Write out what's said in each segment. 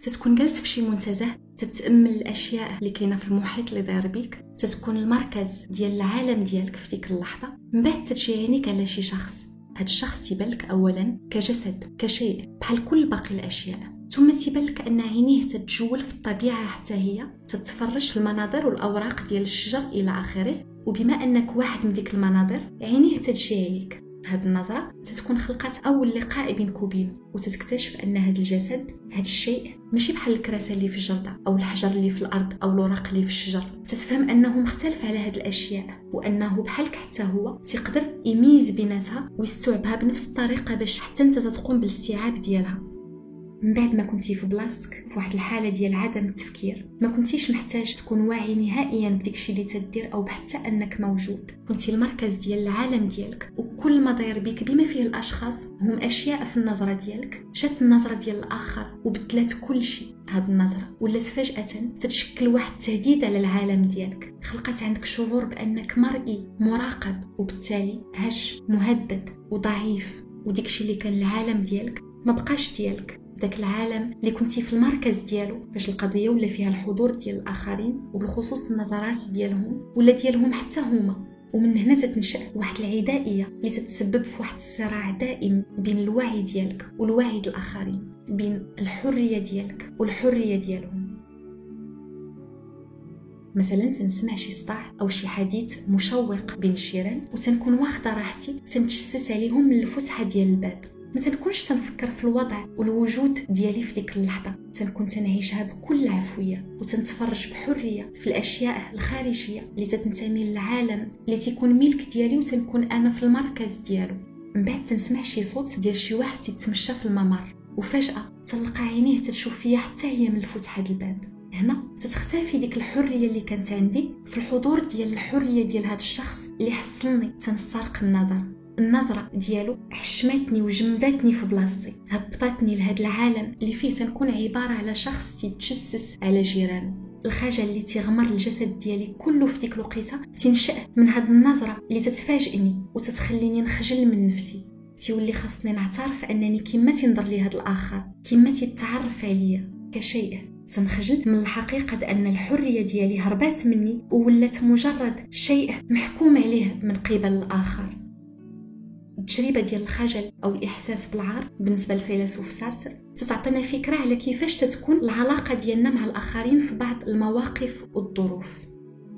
تتكون جالس في شي منتزه تتأمل الأشياء اللي كاينة في المحيط اللي داير بيك تتكون المركز ديال العالم ديالك في ديك اللحظة. من بعد تتشي عينيك على شي شخص. هاد الشخص تيبان اولا كجسد كشيء بحال كل باقي الأشياء. ثم تيبان أن عينيه تتجول في الطبيعة حتى هي تتفرج في المناظر والأوراق ديال الشجر إلى آخره. وبما أنك واحد من ديك المناظر عينيه تجي عليك هاد النظرة تتكون خلقات أول لقاء بينك وبينه وتتكتشف أن هاد الجسد هاد الشيء ماشي بحال الكراسة اللي في الجردة أو الحجر اللي في الأرض أو الوراق اللي في الشجر. تتفهم أنه مختلف على هاد الأشياء وأنه بحالك حتى هو تقدر يميز بيناتها ويستوعبها بنفس الطريقة باش حتى أنت تقوم بالإستيعاب ديالها. من بعد ما كنتي في بلاصتك في واحد الحالة ديال عدم التفكير. ما كنتيش محتاج تكون واعي نهائيا بديك الشيء اللي تدير أو بحتى أنك موجود. كنتي المركز ديال العالم ديالك وكل ما داير بك بما فيه الأشخاص هم أشياء في النظرة ديالك. جات النظرة ديال الآخر وبدلات كل شيء. هاد النظرة ولات فجأة تتشكل واحد التهديد على العالم ديالك. خلقت عندك شعور بأنك مرئي مراقب وبالتالي هش مهدد وضعيف. وديكشي اللي كان العالم ديالك ما بقاش ديالك. داك العالم اللي كنتي في المركز ديالو فاش القضية ولا فيها الحضور ديال الآخرين وبالخصوص النظرات ديالهم ولا ديالهم حتى هما. ومن هنا تتنشأ واحد العدائية اللي تتسبب في واحد الصراع دائم بين الوعي ديالك والوعي ديال الآخرين بين الحرية ديالك والحرية ديالهم. مثلا تنسمع شي صداع أو شي حديث مشوق بين الجيران وتنكون واخدة راحتي تنتجسس عليهم من الفسحة ديال الباب. ما تنكونش تنفكر في الوضع والوجود ديالي في ديك اللحظة. تنكون تنعيشها بكل عفوية وتنتفرج بحرية في الأشياء الخارجية اللي تتنتمي للعالم اللي تيكون ملك ديالي وتنكون أنا في المركز ديالو. من بعد تنسمع شي صوت ديال شي واحد تيتمشى في الممر وفجأة تلقى عينيه تتشوف فيا حتى هي من الفتحه الباب. هنا تتختفي ديك الحرية اللي كانت عندي في الحضور ديال الحرية ديال هذا الشخص اللي حصلني تنسترق النظر. النظرة ديالو حشمتني وجمدتني في بلاصتي هبطتني لهاد العالم اللي فيه تنكون عبارة على شخص تيتجسس على جيرانه. الخجل اللي تيغمر الجسد ديالي كله في ديك الوقيتة تنشأ من هاد النظرة اللي تتفاجئني وتتخليني نخجل من نفسي. تيولي خاصني نعترف أنني كما تنظر لي هاد الآخر كما تيتعرف عليا. كشيء تنخجل من الحقيقة أن الحرية ديالي هربات مني وولات مجرد شيء محكوم عليه من قبل الآخر. التجربة ديال الخجل أو الإحساس بالعار بالنسبة للفيلسوف سارتر تتعطينا فكرة على كيفاش تتكون العلاقة ديالنا مع الآخرين في بعض المواقف والظروف.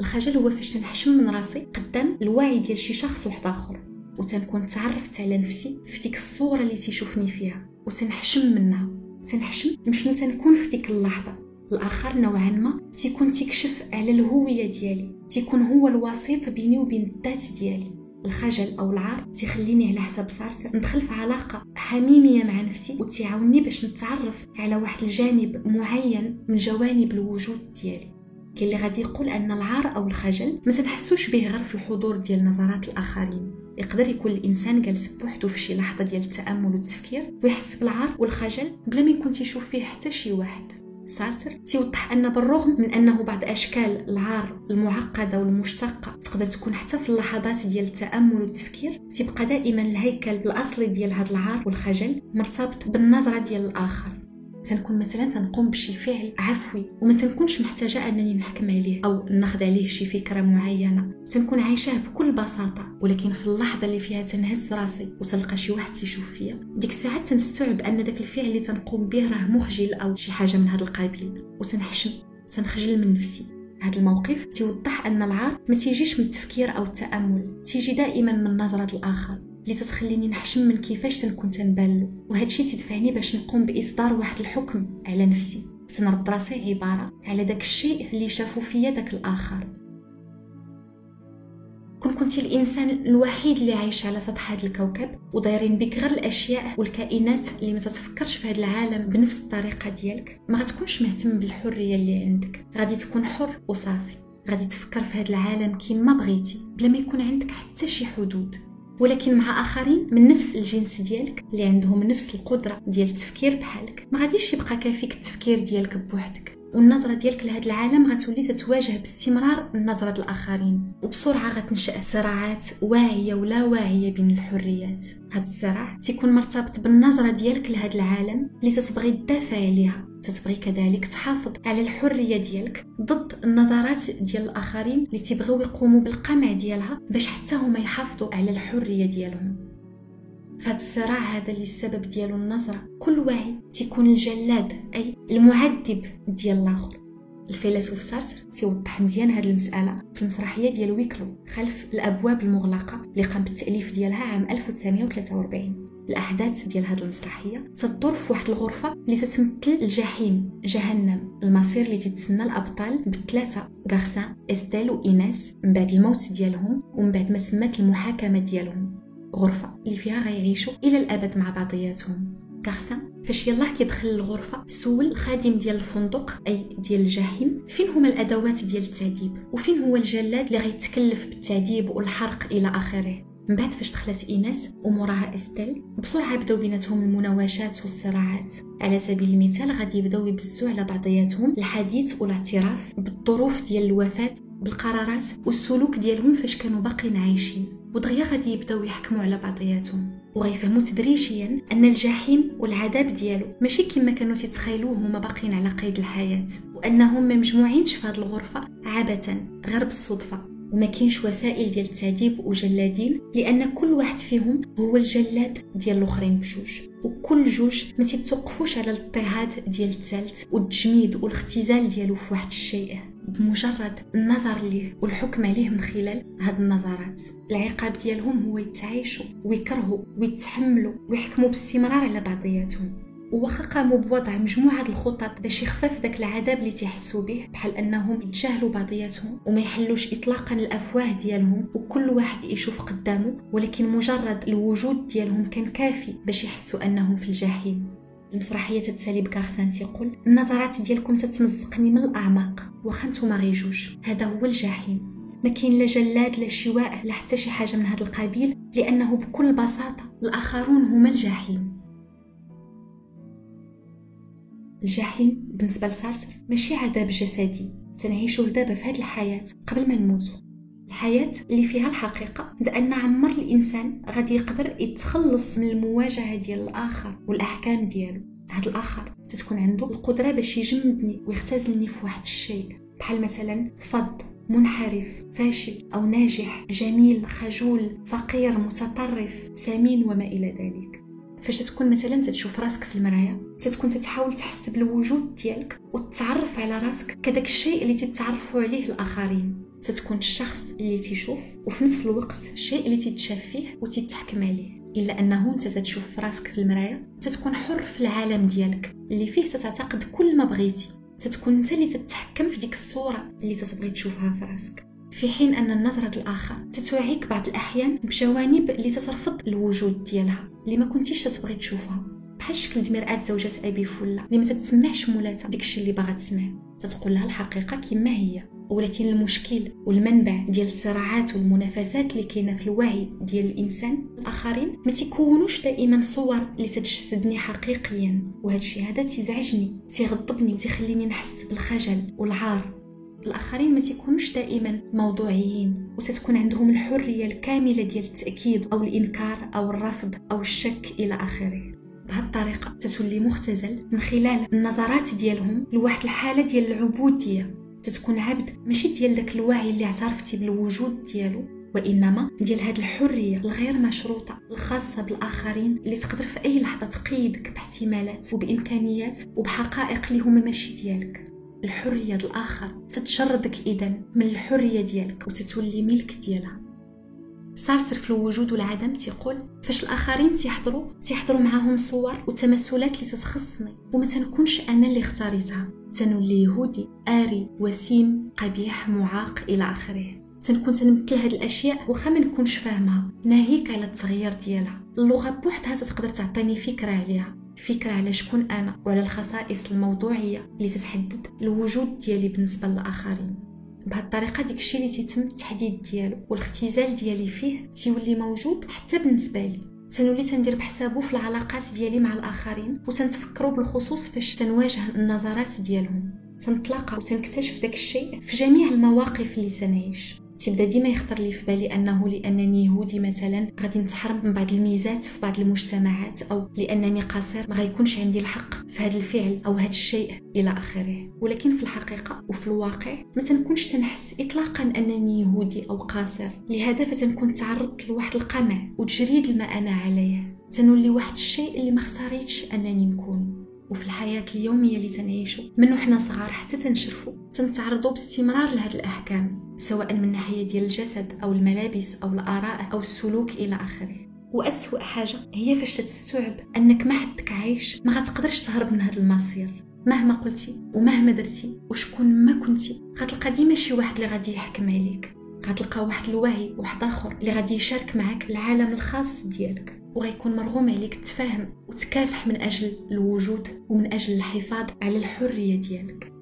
الخجل هو فاش تنحشم من راسي قدام الوعي ديال شي شخص واحد آخر وتنكون تعرفت على نفسي في ديك الصورة اللي تيشوفني فيها وتنحشم منها. تنحشم مشنو تنكون في ديك اللحظة. الآخر نوعا ما تيكون تيكشف على الهوية ديالي تيكون هو الوسيط بيني وبين الذات ديالي. الخجل أو العار تيخليني على حساب سارت ندخل في علاقة حميمية مع نفسي وتعاوني باش نتعرف على واحد الجانب معين من جوانب الوجود ديالي. كاين اللي غادي يقول أن العار أو الخجل ما تنحسوش به غير في الحضور ديال نظرات الآخرين. يقدر يكون الإنسان جالس بوحدو في شي لحظة ديال التأمل والتفكير ويحس بالعار والخجل بلا ما يكون تيشوف فيه حتى شي واحد. سارتر تيوضح أن بالرغم من أنه بعض أشكال العار المعقدة والمشتقة تقدر تكون حتى في اللحظات ديال التأمل والتفكير تبقى دائما الهيكل الأصلي ديال هذا العار والخجل مرتبط بالنظرة ديال الآخر. تنكون مثلا تنقوم بشي فعل عفوي وما تنكونش محتاجة أنني نحكم عليه أو ناخذ عليه شي فكرة معينة. تنكون عايشاه بكل بساطة ولكن في اللحظة اللي فيها تنهز راسي وتلقى شي واحد تيشوف فيا. ديك الساعات تنستوعب أن داك الفعل اللي تنقوم به راه مخجل أو شي حاجة من هذا القبيل وتنحشم تنخجل من نفسي. هذا الموقف تيوضح أن العار ما تيجيش من التفكير أو التأمل تيجي دائما من نظرة الآخر. اللي تتخليني نحشم من كيفاش تنكون تنبالو وهذا الشيء تدفعني باش نقوم بإصدار واحد الحكم على نفسي. تنرد راسي عبارة على داك الشيء اللي شافو فيا داك الآخر. كون كنتي الإنسان الوحيد اللي عايش على سطح هذا الكوكب ودايرين بك غير الأشياء والكائنات اللي ما تتفكرش في هذا العالم بنفس الطريقة ديالك ما غتكونش مهتم بالحرية اللي عندك. غادي تكون حر وصافي. غادي تفكر في هذا العالم كما بغيتي بلا ما يكون عندك حتى شي حدود. ولكن مع آخرين من نفس الجنس ديالك اللي عندهم نفس القدرة ديال التفكير بحالك ما غاديش يبقى كافيك التفكير ديالك بوحدك. والنظرة ديالك لهذا العالم غتولي تتواجه باستمرار نظرة الآخرين. وبسرعة غتنشأ صراعات واعية ولا واعية بين الحريات. هذا الصراع تيكون مرتبط بالنظرة ديالك لهذا العالم اللي تتبغي تدافع عليها. تتبغي كذلك تحافظ على الحرية ديالك ضد النظرات ديال الآخرين اللي تيبغيو يقوموا بالقمع ديالها باش حتى هما يحافظوا على الحرية ديالهم. فهاد الصراع هذا اللي السبب ديالو النظرة. كل واحد تيكون الجلاد أي المعذب ديال الآخر. الفيلسوف سارتر تيوضح مزيان هاد المسألة في المسرحية ديالو هوي كلو خلف الأبواب المغلقة اللي قام بالتأليف ديالها عام 1943 الأحداث ديال هاد المسرحية تدور في واحد الغرفة اللي تتمثل الجحيم جهنم. المصير اللي تتسنى الأبطال بثلاثة غارسان إستيل وإيناس من بعد الموت ديالهم ومن بعد ما تمت المحاكمة ديالهم. غرفة اللي فيها غيعيشوا إلى الأبد مع بعضياتهم. كارسان فاش يلاه كيدخل الغرفة سول الخادم ديال الفندق أي ديال الجحيم فين هما الأدوات ديال التعذيب؟ وفين هو الجلاد اللي غيتكلف بالتعذيب والحرق إلى آخره؟ من بعد فاش دخلت إيناس وموراها أستيل بسرعة بداو بيناتهم المناوشات والصراعات. على سبيل المثال غادي يبداو يبزوا على بعضياتهم الحديث والاعتراف بالظروف ديال الوفاة بالقرارات والسلوك ديالهم فاش كانوا باقيين عايشين. ودغيا غادي يبداو يحكموا على بعضياتهم. وغيفهموا تدريجيا أن الجحيم والعذاب ديالو ماشي كما كانوا تيتخيلوه هما باقيين على قيد الحياة وأنهم مجموعينش في هذه الغرفة عبثا غير بالصدفه وما كاينش وسائل ديال التعذيب وجلادين لأن كل واحد فيهم هو الجلاد ديال الآخرين بجوج. وكل جوج ما تيتوقفوش على الاضطهاد ديال الثالث والتجميد والإختزال ديالو في واحد الشيء. بمجرد النظر ليه والحكم عليه من خلال هاد النظرات. العقاب ديالهم هو يتعايشوا ويكرهوا ويتحملوا ويحكموا باستمرار على بعضياتهم. وواخا قاموا بوضع مجموعة الخطط باش يخفف داك العذاب اللي تيحسوا به بحال أنهم يتجاهلوا بعضياتهم وما يحلوش اطلاقا الأفواه ديالهم وكل واحد يشوف قدامه ولكن مجرد الوجود ديالهم كان كافي باش يحسوا أنهم في الجحيم. المسرحية تتسالي بكارسان تيقول النظرات ديالكم تتمزقني من الأعماق. واخا نتوما غير جوج. هذا هو الجحيم. ما كاين لا جلاد لا شواء لا حتى شي حاجة من هذا القبيل لأنه بكل بساطة الآخرون هما الجحيم. الجحيم بالنسبة لسارتر ماشي عذاب جسدي. تنعيشوه دابا في هاد الحياة قبل ما نموتو. الحياة اللي فيها الحقيقة لأن عمر الإنسان غادي يقدر يتخلص من المواجهة ديال الآخر والأحكام ديالو. هاد الآخر تتكون عنده القدرة باش يجمدني ويختزلني في واحد الشيء. بحال مثلا فض منحرف فاشل أو ناجح جميل خجول فقير متطرف سمين وما إلى ذلك. فاش تكون مثلا تشوف راسك في المراية تتكون تتحاول تحس بالوجود ديالك وتتعرف على راسك كداك الشيء اللي تتعرفوا عليه الآخرين. تتكون الشخص اللي تيشوف وفي نفس الوقت الشيء اللي تتشاف فيه وتتحكم عليه. إلا أنه أنت تتشوف في راسك في المرايه تتكون حر في العالم ديالك. اللي فيه تتعتقد كل ما بغيتي. تتكون أنت اللي تتحكم في ديك الصورة اللي تتبغي تشوفها في راسك. في حين أن النظرة الآخر تتوعيك بعض الأحيان بجوانب اللي تترفض الوجود ديالها اللي ما كنتيش تبغي تشوفها. بحال شكل مرآة زوجة أبي فلة اللي ما تتسمعش مولاتها داكشي اللي باغا تسمع. تتقول لها الحقيقة كما هي. ولكن المشكل والمنبع ديال الصراعات والمنافسات اللي كاينة في الوعي ديال الإنسان الاخرين ما تيكونوش دائما صور اللي تجسدني حقيقيا. وهذا الشيء هذا تيزعجني تيغضبني وتيخليني نحس بالخجل والعار الآخرين ما تيكونوش دائما موضوعيين وتتكون عندهم الحرية الكاملة ديال التأكيد أو الإنكار أو الرفض أو الشك إلى آخره. بهذه الطريقة تتولي مختزل من خلال النظرات ديالهم لواحد الحالة ديال العبودية. تتكون عبد ماشي ديال داك الوعي اللي اعترفتي بالوجود ديالو وإنما ديال هاد الحرية الغير مشروطة الخاصة بالآخرين اللي تقدر في أي لحظة تقيدك باحتمالات وبإمكانيات وبحقائق اللي هما ماشي ديالك. الحرية الآخر تتشردك إذا من الحرية ديالك وتتولي ملك ديالها. سارتر في الوجود والعدم تيقول فاش الآخرين تيحضروا تيحضروا معاهم صور وتمثلات اللي تتخصني وما تنكونش أنا اللي اختاريتها. تنولي يهودي آري وسيم قبيح معاق إلى آخره. تنكون تنمثل هاد الأشياء واخا ما نكونش فاهمها ناهيك على التغيير ديالها. اللغة بوحدها تقدر تعطيني فكرة عليها. فكرة على شكون أنا وعلى الخصائص الموضوعية اللي تتحدد الوجود ديالي بالنسبة للآخرين. بهاد الطريقة ديك الشيء اللي تيتم التحديد ديالو والاختزال ديالي فيه تيولي موجود حتى بالنسبة لي. تنولي تندير بحسابو في العلاقات ديالي مع الآخرين وتنتفكروا بالخصوص فاش تنواجه النظرات ديالهم. تنتلاقى وتنكتشف داك الشيء في جميع المواقف اللي تنعيش تبدا ديما يخطر لي في بالي أنه لأنني يهودي مثلا غادي نتحرم من بعض الميزات في بعض المجتمعات أو لأنني قصير ما غيكونش عندي الحق في هذا الفعل أو هذا الشيء إلى آخره. ولكن في الحقيقة وفي الواقع ما تنكونش تنحس اطلاقا أنني يهودي أو قاصر. لهذا فتنكون تعرضت لواحد القمع وتجريد المأنة عليه تنولي واحد الشيء اللي ما اختاريتش أنني نكون. وفي الحياة اليومية اللي تنعيشو منو حنا صغار حتى تنشرفو. تنتعرضوا باستمرار لهاد الأحكام سواء من ناحية ديال الجسد أو الملابس أو الآراء أو السلوك إلى آخره وأسوأ حاجة هي فاش تستوعب أنك ما حدك عايش ما غتقدرش تهرب من هذا المصير. مهما قلتي ومهما درتي وشكون ما كنتي غتلقى ديما شي واحد اللي غادي يحكم عليك. غتلقى واحد الوعي واحد آخر اللي غادي يشارك معك العالم الخاص ديالك. وغيكون مرغوم عليك تفهم وتكافح من أجل الوجود ومن أجل الحفاظ على الحرية ديالك.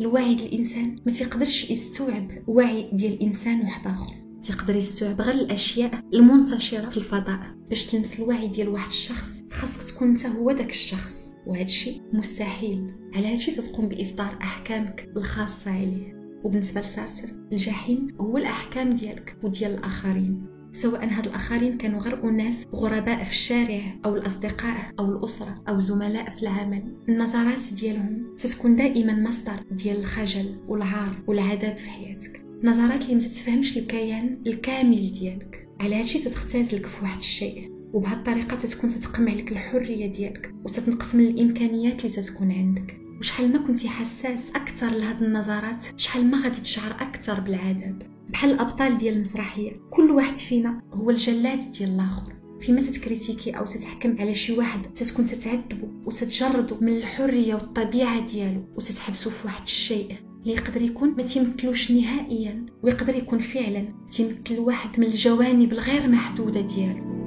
الوعي ديال الإنسان ما تيقدرش يستوعب وعي ديال انسان واحد آخر. تيقدر يستوعب غير الأشياء المنتشرة في الفضاء باش تلمس الوعي ديال واحد الشخص. خاصك تكون أنت هو داك الشخص. وهذا الشيء مستحيل. على هذا الشيء تتقوم بإصدار أحكامك الخاصة عليه. وبالنسبة لسارتر الجحيم هو الأحكام ديالك وديال الآخرين. سواء هاد الآخرين كانوا غير أناس غرباء في الشارع أو الأصدقاء أو الأسرة أو زملاء في العمل. النظرات ديالهم ستكون دائما مصدر ديال الخجل والعار والعذاب في حياتك. نظرات اللي ما تتفهمش الكيان الكامل ديالك. على هادشي تتختازلك في واحد الشيء. وبهذه الطريقة تتكون تتقمع لك الحرية ديالك وتتنقص من الإمكانيات اللي تتكون عندك. وشحال ما كنتي حساس أكثر لهاد النظرات شحال ما غادي تشعر أكثر بالعذاب. بحال الأبطال ديال المسرحية كل واحد فينا هو الجلاد ديال الآخر. فيما تتكريتيكي أو تتحكم على شي واحد تتكون تتعذبو وتتجردو من الحرية والطبيعة ديالو وتتحبسو في واحد الشيء اللي يقدر يكون ما تيمثلوش نهائيا ويقدر يكون فعلا تيمثل واحد من الجوانب الغير محدودة ديالو.